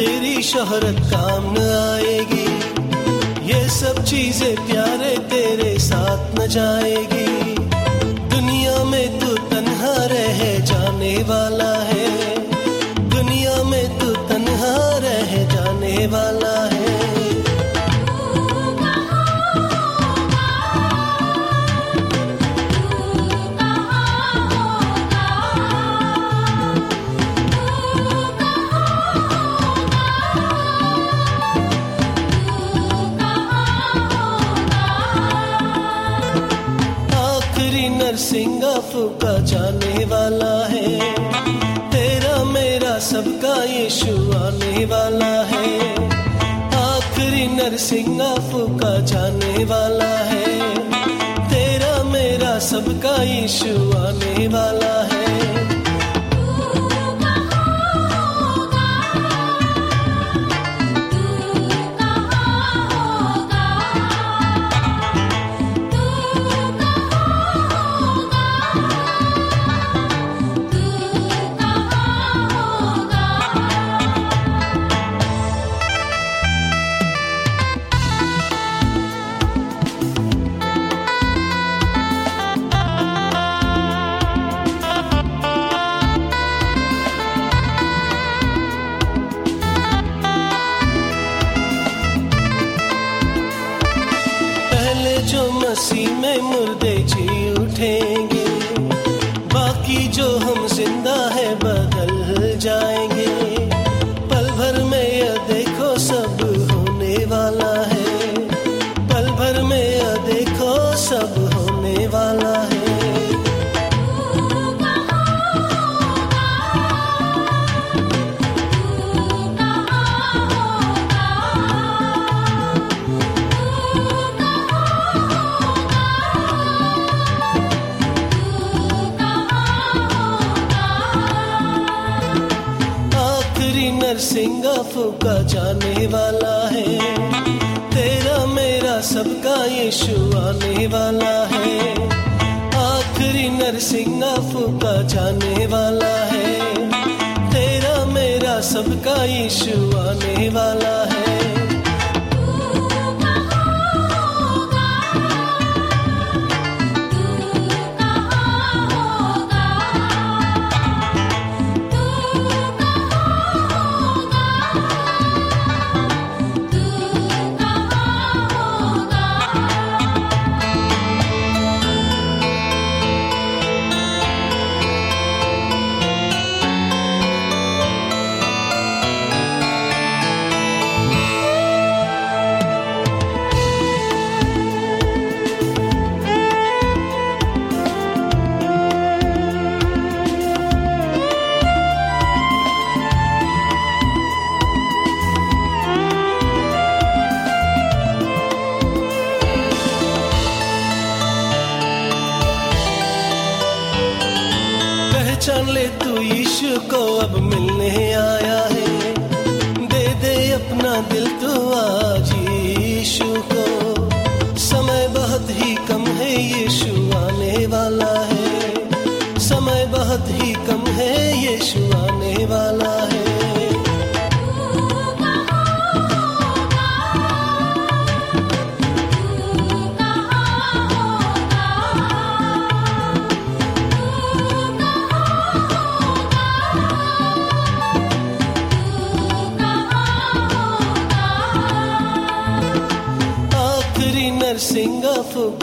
तेरी शोहरत काम न आएगी। ये सब चीज़ें प्यारे तेरे साथ न जाएगी। दुनिया में तू तन्हा रह जाने वाला है। दुनिया में तू तन्हा रह जाने वाला आने वाला है। आखिरी नरसिंगा फूका जाने वाला है। तेरा मेरा सबका यीशु आने वाला है। जाएँगे। फूका जाने वाला है। तेरा मेरा सबका यीशु आने वाला है। आखिरी नरसिंगा फूका जाने वाला है। तेरा मेरा सबका यीशु आने वाला है। अपना दिल तो आज यीशु को। समय बहुत ही कम है, यीशु आने वाला है। समय बहुत ही कम है, यीशु आने वाला है।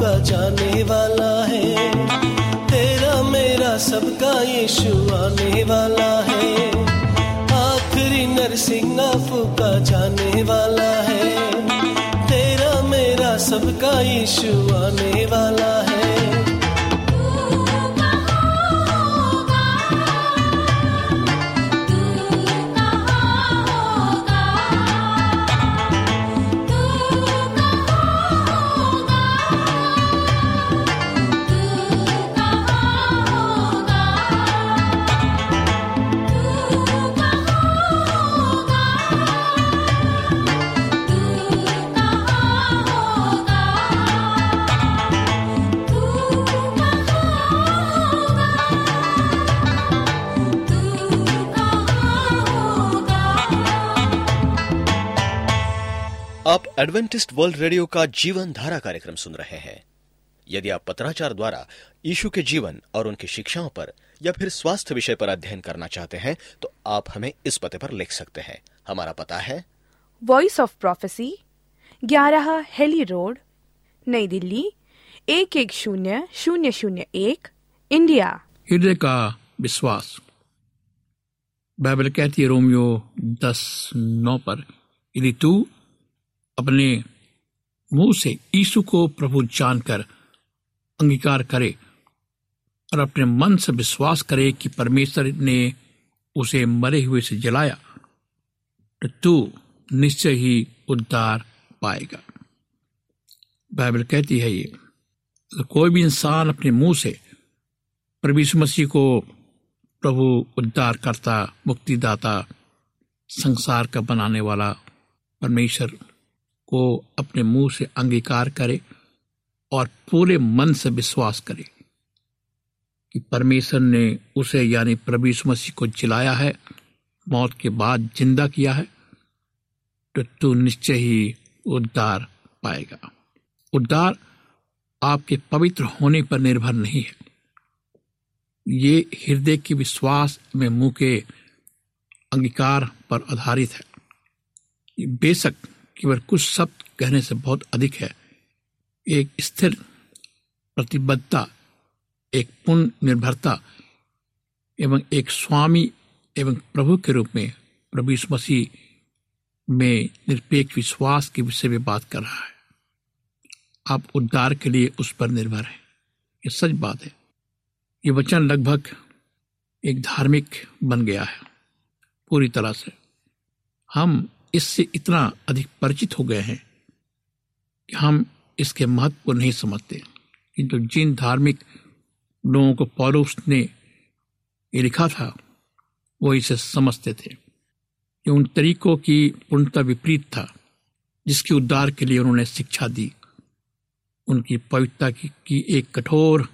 जाने वाला है। तेरा मेरा सबका यीशु आने वाला है। आखिरी नरसिंगा फूका जाने वाला है। तेरा मेरा सबका यीशु आने वाला है। एडवेंटिस्ट वर्ल्ड रेडियो का जीवन धारा कार्यक्रम सुन रहे हैं। यदि आप पत्राचार द्वारा यीशु के जीवन और उनकी शिक्षाओं पर या फिर स्वास्थ्य विषय पर अध्ययन करना चाहते हैं तो आप हमें इस पते पर लिख सकते हैं। हमारा पता है वॉइस ऑफ़ प्रोफेसी ग्यारह हेली रोड नई दिल्ली एक एक शून्य शून्य शून्य एक इंडिया। हृदय का विश्वास। बाइबल कहती है रोमियो दस नौ पर यदि तू अपने मुँह से यीशु को प्रभु जानकर अंगीकार करे और अपने मन से विश्वास करे कि परमेश्वर ने उसे मरे हुए से जलाया तो तू निश्चय ही उद्धार पाएगा। बाइबल कहती है ये अगर कोई भी इंसान अपने मुँह से प्रभु यीशु मसीह को प्रभु उद्धार करता मुक्तिदाता, संसार का बनाने वाला परमेश्वर को अपने मुँह से अंगीकार करे और पूरे मन से विश्वास करे कि परमेश्वर ने उसे, यानी प्रभु मसीह को जिलाया है, मौत के बाद ज़िंदा किया है तो तू निश्चय ही उद्धार पाएगा। उद्धार आपके पवित्र होने पर निर्भर नहीं है। ये हृदय के विश्वास में मुँह के अंगीकार पर आधारित है। बेशक केवल कुछ शब्द कहने से बहुत अधिक है। एक स्थिर प्रतिबद्धता, एक पूर्ण निर्भरता एवं एक स्वामी एवं प्रभु के रूप में प्रभु यीशु मसीह में निरपेक्ष विश्वास के विषय में बात कर रहा है। आप उद्धार के लिए उस पर निर्भर हैं। ये सच बात है। ये वचन लगभग एक धार्मिक बन गया है। पूरी तरह से। हम इससे इतना अधिक परिचित हो गए हैं कि हम इसके महत्व को नहीं समझते। किंतु जिन धार्मिक लोगों को पौरुष ने ये लिखा था वो इसे समझते थे ये उन तरीकों की पूर्णता विपरीत था जिसके उद्धार के लिए उन्होंने शिक्षा दी। उनकी पवित्रता की, की एक कठोर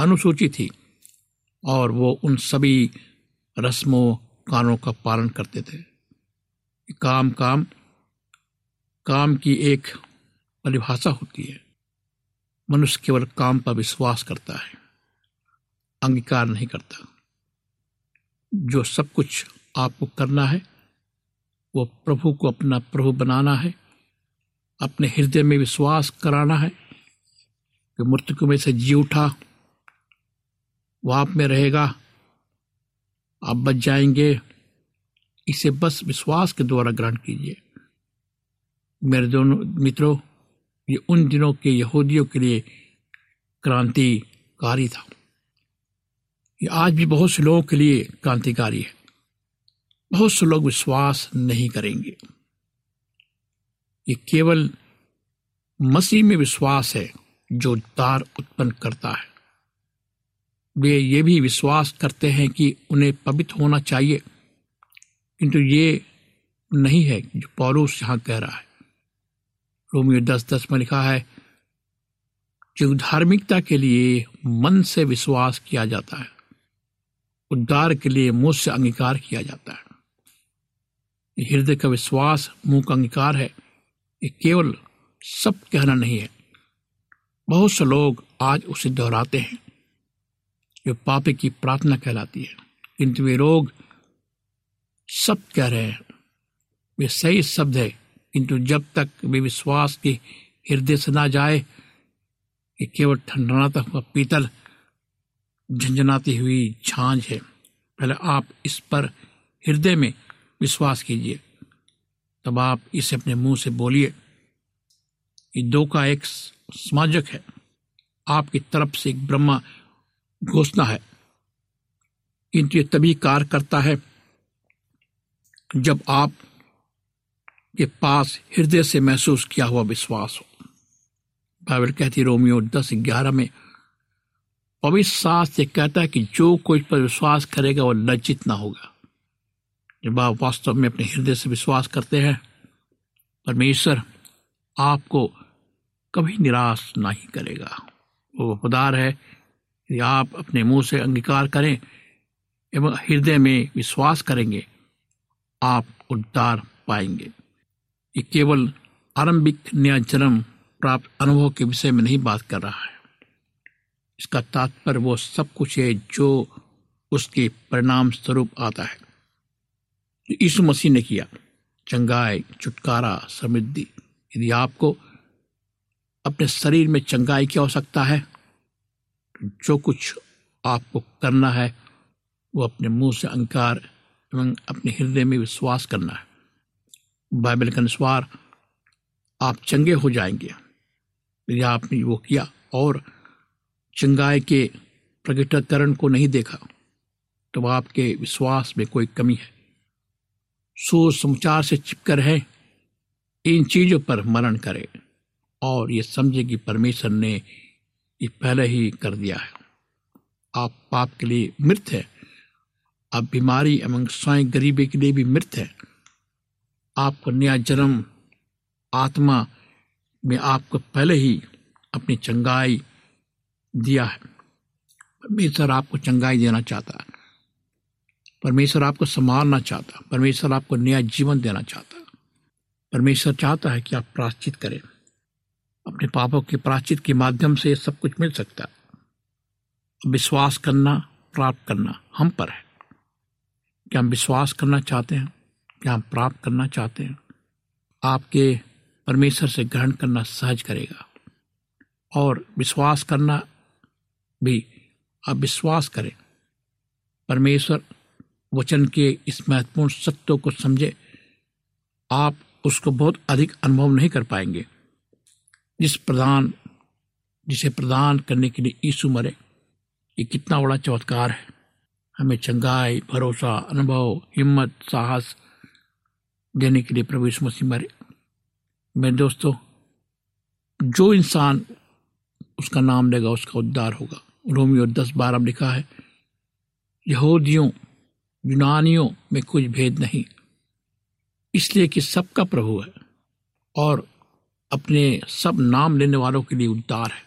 अनुसूची थी और वो उन सभी रस्मों कानों का पालन करते थे। काम काम काम की एक परिभाषा होती है। मनुष्य केवल काम पर विश्वास करता है, अंगीकार नहीं करता। जो सब कुछ आपको करना है, वो प्रभु को अपना प्रभु बनाना है, अपने हृदय में विश्वास कराना है कि मृत्यु में से जी उठा, वो आप में रहेगा, आप बच जाएँगे इसे बस विश्वास के द्वारा ग्रहण कीजिए। मेरे दोनों मित्रों, ये उन दिनों के यहूदियों के लिए क्रांतिकारी था। ये आज भी बहुत से लोगों के लिए क्रांतिकारी है। बहुत से लोग विश्वास नहीं करेंगे। ये केवल मसीह में विश्वास है जो दार उत्पन्न करता है। वे ये भी विश्वास करते हैं कि उन्हें पवित्र होना चाहिए। किंतु ये नहीं है जो पौरुष यहाँ कह रहा है। रोमियो दस दस में लिखा है, जो धार्मिकता के लिए मन से विश्वास किया जाता है, उद्धार के लिए मुँह से अंगीकार किया जाता है। हृदय का विश्वास, मुँह का अंगीकार है। ये केवल सब कहना नहीं है। बहुत से लोग आज उसे दोहराते हैं। जो पापे की प्रार्थना कहलाती है। किंतु वे लोग सब कह रहे हैं। वे सही शब्द है। किंतु जब तक वे विश्वास के हृदय से ना जाए कि केवल ठंडनाता हुआ पीतल, झंझनाती हुई झांझ है। पहले आप इस पर हृदय में विश्वास कीजिए। तब आप इसे अपने मुँह से बोलिए। ये दो का एक समाजक है। आपकी तरफ़ से एक ब्रह्मा घोषणा है। किंतु ये तभी कार्य करता है जब आप के पास हृदय से महसूस किया हुआ विश्वास हो। बाइबल कहती रोमियो दस ग्यारह में, पवित्र शास्त्र कहता है कि जो कोई पर विश्वास करेगा, वह लज्जित ना होगा। जब आप वास्तव में अपने हृदय से विश्वास करते हैं, परमेश्वर आपको कभी निराश नहीं करेगा। वो वफादार है कि आप अपने मुँह से अंगीकार करें एवं हृदय में विश्वास करेंगे। आप उद्धार पाएँगे। ये केवल आरंभिक नया जन्म प्राप्त अनुभव के विषय में नहीं बात कर रहा है। इसका तात्पर्य वो सब कुछ है जो उसके परिणाम स्वरूप आता है। जो यीशु मसीह ने किया, चंगाई, छुटकारा, समृद्धि। यदि आपको अपने शरीर में चंगाई की आवश्यकता है तो जो कुछ आपको करना है, वो अपने मुँह से अंकार एवं अपने हृदय में विश्वास करना है। बाइबल के अनुसार आप चंगे हो जाएँगे। यदि आपने वो किया और चंगाई के प्रकटीकरण को नहीं देखा तो आपके विश्वास में कोई कमी है। सो समाचार से चिपकर है इन चीज़ों पर मरण करे और ये समझे कि परमेश्वर ने ये पहले ही कर दिया है। आप पाप के लिए मृत है। आप बीमारी एवं स्वयं गरीबी के लिए भी मृत है। आपको नया जन्म आत्मा में आपको पहले ही अपनी चंगाई दिया है। परमेश्वर आपको चंगाई देना चाहता है। परमेश्वर आपको संभालना चाहता है। परमेश्वर आपको नया जीवन देना चाहता है। परमेश्वर चाहता है कि आप प्राश्चित करें। अपने पापों के प्राश्चित के माध्यम से सब कुछ मिल सकता है। विश्वास करना, प्राप्त करना हम पर है। क्या हम विश्वास करना चाहते हैं क्या हम प्राप्त करना चाहते हैं। आपके परमेश्वर से ग्रहण करना सहज करेगा। और विश्वास करना भी, आप विश्वास करें। परमेश्वर वचन के इस महत्वपूर्ण सत्यों को समझे, आप उसको बहुत अधिक अनुभव नहीं कर पाएँगे। जिस प्रदान, जिसे प्रदान करने के लिए यीशु मरे, ये कितना बड़ा चमत्कार है। हमें चंगाई, भरोसा, अनुभव, हिम्मत, साहस देने के लिए प्रभु यीशु मसीह मरे। मेरे दोस्तों, जो इंसान उसका नाम लेगा, उसका उद्धार होगा। रोमियो दस बारह में लिखा है, यहूदियों, यूनानियों में कुछ भेद नहीं, इसलिए कि सबका प्रभु है और अपने सब नाम लेने वालों के लिए उद्धार है।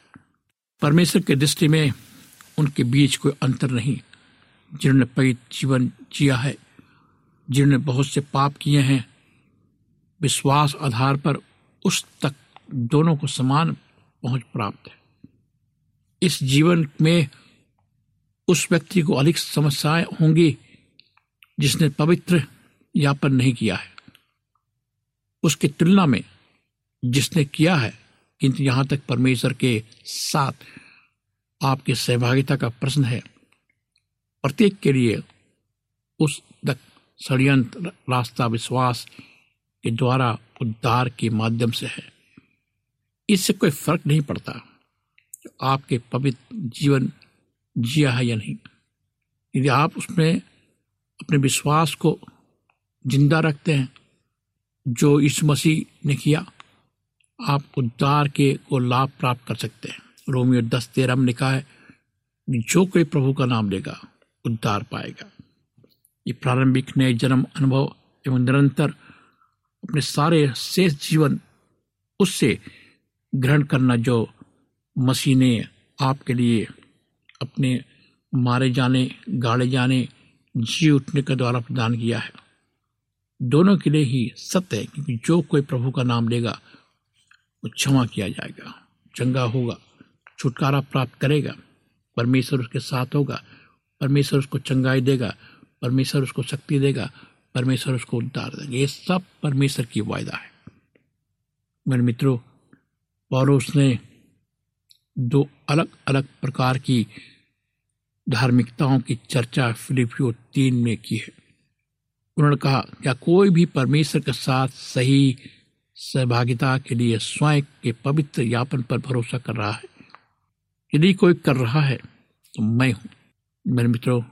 परमेश्वर के दृष्टि में उनके बीच कोई अंतर नहीं। जिन्होंने पवित्र जीवन जिया है, जिन्होंने बहुत से पाप किए हैं, विश्वास आधार पर उस तक दोनों को समान पहुँच प्राप्त है। इस जीवन में उस व्यक्ति को अधिक समस्याएँ होंगी जिसने पवित्र यापन नहीं किया है। उसकी तुलना में जिसने किया है, किंतु यहाँ तक परमेश्वर के साथ आपकी सहभागिता का प्रश्न है। प्रत्येक के लिए उस तक षडयंत्र रास्ता विश्वास के द्वारा उद्धार के माध्यम से है। इससे कोई फ़र्क नहीं पड़ता आपके पवित्र जीवन जिया है या नहीं। यदि आप उसमें अपने विश्वास को ज़िंदा रखते हैं, जो इस मसीह ने किया, आप उद्धार के को लाभ प्राप्त कर सकते हैं। रोमियो दस तेरह में लिखा है जो कोई प्रभु का नाम लेगा उद्धार पाएगा। ये प्रारंभिक नए जन्म, अनुभव एवं निरंतर अपने सारे शेष जीवन उससे ग्रहण करना जो मसीह ने आपके लिए अपने मारे जाने, गाड़े जाने, जी उठने के द्वारा प्रदान किया है। दोनों के लिए ही सत्य है, क्योंकि जो कोई प्रभु का नाम लेगा, वो क्षमा किया जाएगा, चंगा होगा, छुटकारा प्राप्त करेगा, परमेश्वर उसके साथ होगा परमेश्वर उसको चंगाई देगा, परमेश्वर उसको शक्ति देगा, परमेश्वर उसको उद्धार देगा। ये सब परमेश्वर की वायदा है। मेरे मित्रों पौरुष ने दो अलग अलग प्रकार की धार्मिकताओं की चर्चा फिलिपियो तीन में की है। उन्होंने कहा, क्या कोई भी परमेश्वर के साथ सही सहभागिता के लिए स्वयं के पवित्र यापन पर भरोसा कर रहा है? यदि कोई कर रहा है तो मैं हूँ। मेरे मित्रों,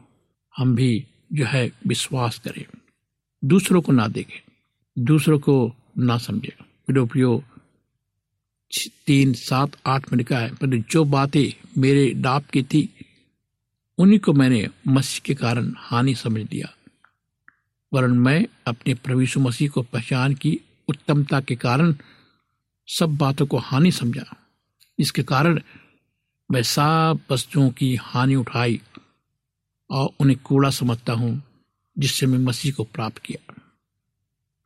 हम भी जो है विश्वास करें। दूसरों को ना देखें। दूसरों को ना समझे। फिलिपियो तीन सात आठ में लिखा है पर जो बातें मेरे डाप की थी, उन्हीं को मैंने मसीह के कारण हानि समझ लिया। वरन मैं अपने प्रभु मसीह को पहचान की उत्तमता के कारण सब बातों को हानि समझा। इसके कारण मैं सब वस्तुओं की हानि उठाई। और उन्हें कूड़ा समझता हूँ, जिससे मैं मसीह को प्राप्त किया।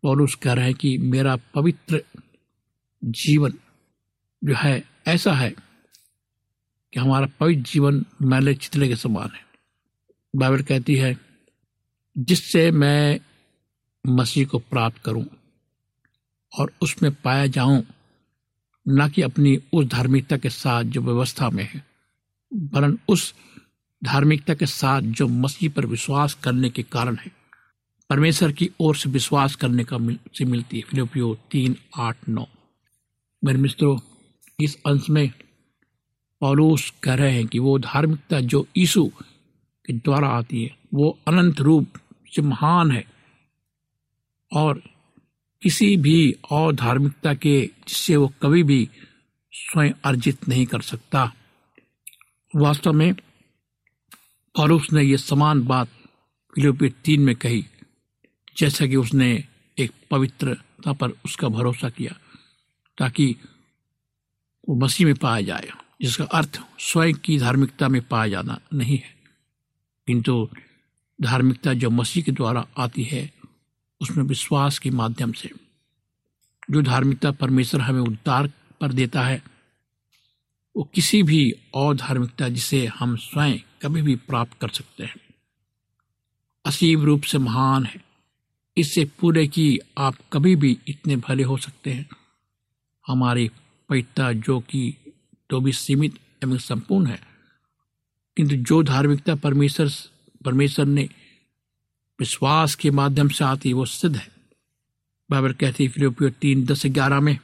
उस कह रहे हैं कि मेरा पवित्र जीवन जो है, ऐसा है कि हमारा पवित्र जीवन मैले चितले के समान है। बाइबल कहती है, जिससे मैं मसीह को प्राप्त करूँ और उसमें पाया जाऊँ, न कि अपनी उस धार्मिकता के साथ जो व्यवस्था में है वरन उस धार्मिकता के साथ जो मसीह पर विश्वास करने के कारण है। परमेश्वर की ओर से विश्वास करने का मिल, से मिलती है। फिलिपियो तीन आठ नौ। मेरे मित्रों इस अंश में पौलुस कह रहे हैं कि वो धार्मिकता जो यीशु के द्वारा आती है वो अनंत रूप से महान है। और किसी भी और धार्मिकता के जिससे वो कभी भी स्वयं अर्जित नहीं कर सकता। वास्तव में पौलुस उसने ये समान बात फिलिपी तीन में कही, जैसा कि उसने एक पवित्रता पर उसका भरोसा किया, ताकि वो मसीह में पाया जाए, जिसका अर्थ स्वयं की धार्मिकता में पाया जाना नहीं है। किंतु धार्मिकता जो मसीह के द्वारा आती है, उसमें विश्वास के माध्यम से, जो धार्मिकता परमेश्वर हमें उद्धार पर देता है वो किसी भी और धार्मिकता जिसे हम स्वयं कभी भी प्राप्त कर सकते हैं। असीम रूप से महान है। इससे पूरे की आप कभी भी इतने भले हो सकते हैं। हमारी पैता जो कि तो भी सीमित एवं संपूर्ण है। किंतु जो धार्मिकता परमेश्वर परमेश्वर ने विश्वास के माध्यम से आती, वो सिद्ध है। बाबर कहती फिलिपियो तीन दस ग्यारह में,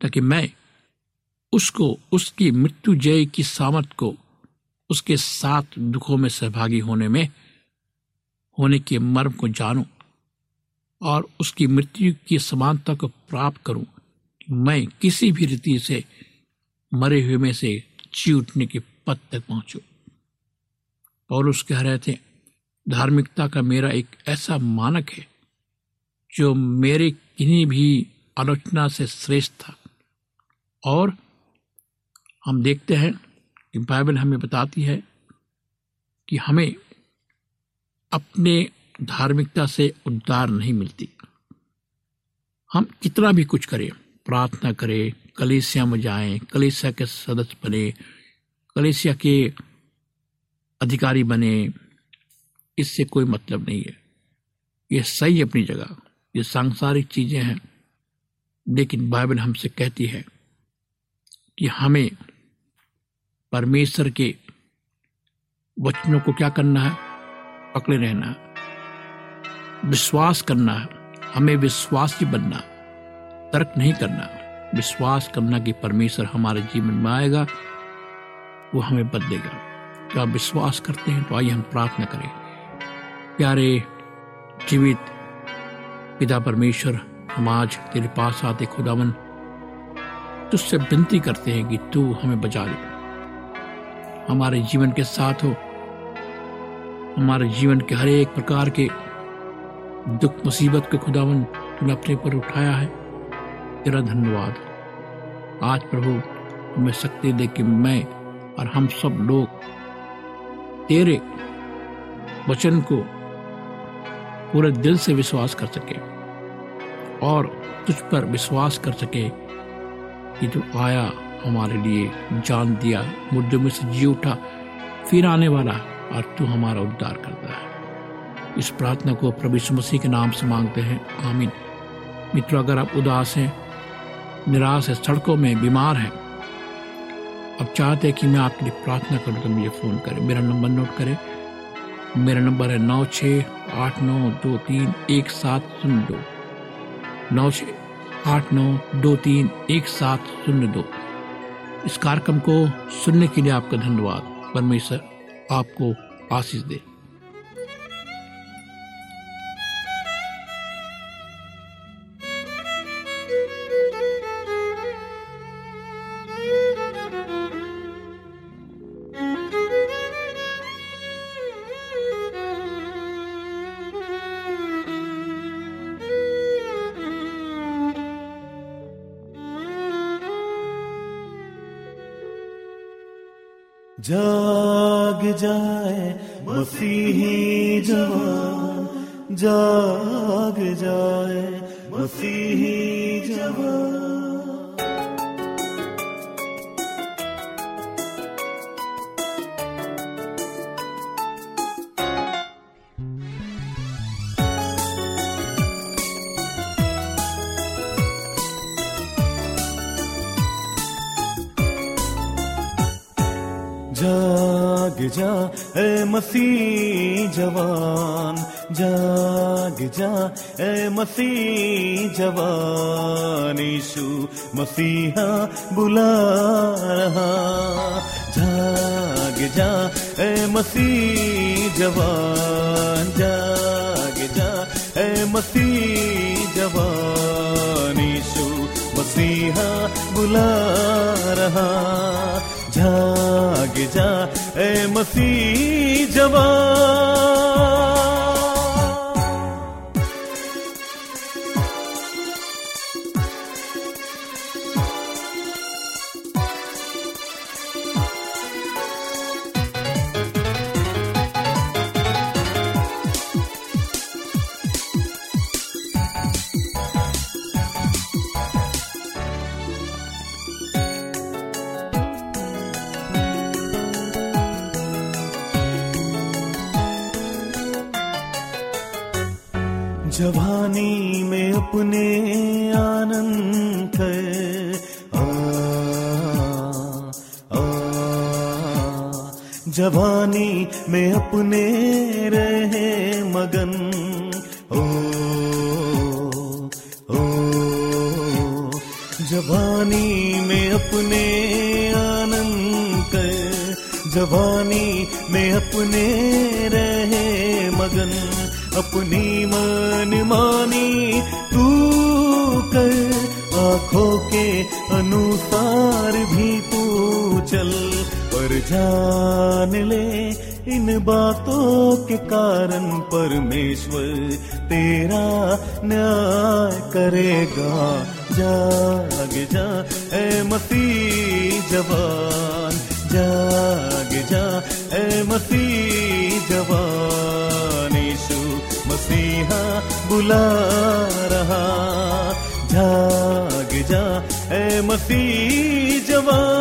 ताकि मैं उसको, उसकी मृत्यु जय की सामर्थ को, उसके साथ दुखों में सहभागी होने में, होने के मर्म को जानूं और उसकी मृत्यु की समानता को प्राप्त करूँ मैं किसी भी रीति से मरे हुए में से जी उठने के पद तक पहुंचू। पौलुस कह रहे थे, धार्मिकता का मेरा एक ऐसा मानक है जो मेरे किन्हीं भी आलोचना से श्रेष्ठ था और हम देखते हैं कि बाइबल हमें बताती है कि हमें अपने धार्मिकता से उद्धार नहीं मिलती। हम कितना भी कुछ करें, प्रार्थना करें, कलेसिया में जाएँ, कलेसिया के सदस्य बने, कलेसिया के अधिकारी बने, इससे कोई मतलब नहीं है। ये सही अपनी जगह, ये सांसारिक चीज़ें हैं, लेकिन बाइबल हमसे कहती है कि हमें परमेश्वर के वचनों को क्या करना है? पकड़े रहना है। विश्वास करना है। हमें विश्वासी बनना तर्क नहीं करना विश्वास करना कि परमेश्वर हमारे जीवन में आएगा, वो हमें बदलेगा क्या विश्वास करते हैं तो आइए हम प्रार्थना करें। प्यारे जीवित पिता परमेश्वर, हम आज तेरे पास आते खुदावन। तुझसे विनती करते हैं कि तू हमें बचा ले। हमारे जीवन के साथ हो। हमारे जीवन के हर एक प्रकार के दुख मुसीबत के खुदावन तूने अपने पर उठाया है। तेरा धन्यवाद। आज प्रभु, हमें शक्ति दे कि मैं और हम सब लोग तेरे वचन को पूरे दिल से विश्वास कर सके और तुझ पर विश्वास कर सके कि तू आया हमारे लिए जान दिया मुर्दे में से जी उठा, फिर आने वाला और तू हमारा उद्धार करता है। इस प्रार्थना को प्रभु मसीह के नाम से मांगते हैं। आमीन। मित्रों, अगर आप उदास हैं, निराश है, सड़कों में बीमार हैं, अब चाहते हैं कि मैं आपके लिए प्रार्थना करूँ तो मुझे फ़ोन करें। मेरा नंबर नोट करें। मेरा नंबर है नौ छः आठ नौ दो तीन एक सात शून्य दो। नौ छ आठ नौ दो तीन एक सात शून्य दो। इस कार्यक्रम को सुनने के लिए आपका धन्यवाद। परमेश्वर आपको आशीष दे। जाग जाए मसीही जवान जाग जाए मसीही जवान। मसीह जवान, जाग जा। ए मसीह जवान, यीशु मसीहा बुला रहा। जाग जा ए मसीह जवान, जाग जा। ए मसीह जवान, यीशु मसीहा बुला रहा। जाग जा ए मसीह जवान। जवानी में अपने रहे मगन। ओ ओ, जवानी में अपने आनंद कर जवानी में अपने रहे मगन। अपनी मन मानी तू कर, आँखों के अनुसार भी तू चल। पर जान ले इन बातों के कारण परमेश्वर तेरा न्याय करेगा। जाग जा ए मसीह जवान, जाग जा ए मसीह जवान, यीशु मसीहा बुला रहा। जाग जा ए मसीह जवान।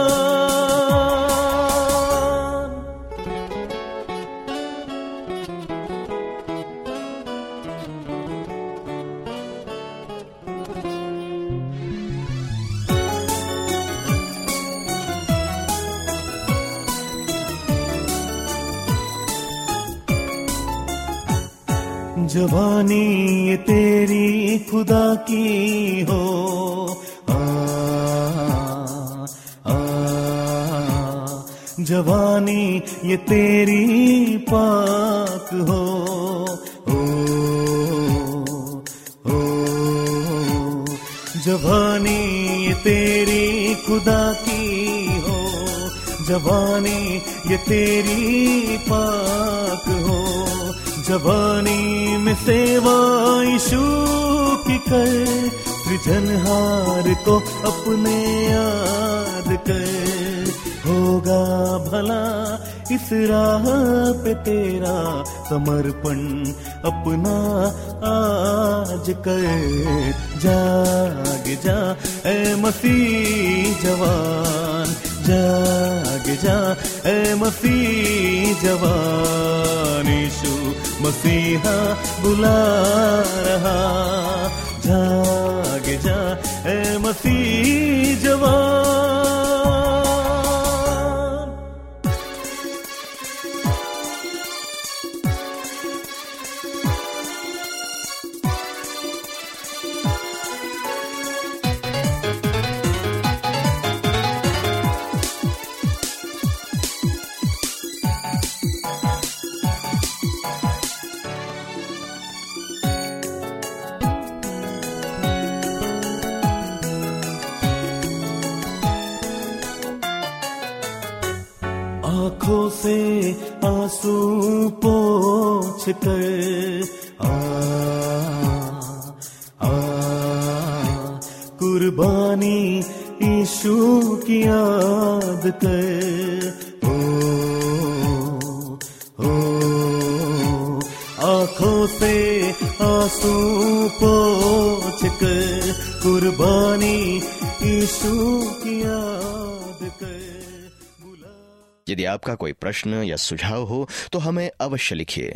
ये तेरी पाक हो। ओ, ओ, जवानी ये तेरी खुदा की हो। जवानी ये तेरी पाक हो। जवानी में सेवा यीशु की कर। सृजनहार को अपने याद कर। होगा भला इस राह पे तेरा समर्पण अपना आज कर जाग जा ए मसीह जवान, जाग जा ए मसीह जवान, यीशु मसीहा बुला रहा, जाग जा ए मसीह जवान। पोछ कर आ, कुर्बानी ईशु की याद कर। ओ, ओ, आँखों से आँसू पोछ कर। कुर्बानी यीशु की याद कर। यदि आपका कोई प्रश्न या सुझाव हो तो हमें अवश्य लिखिए।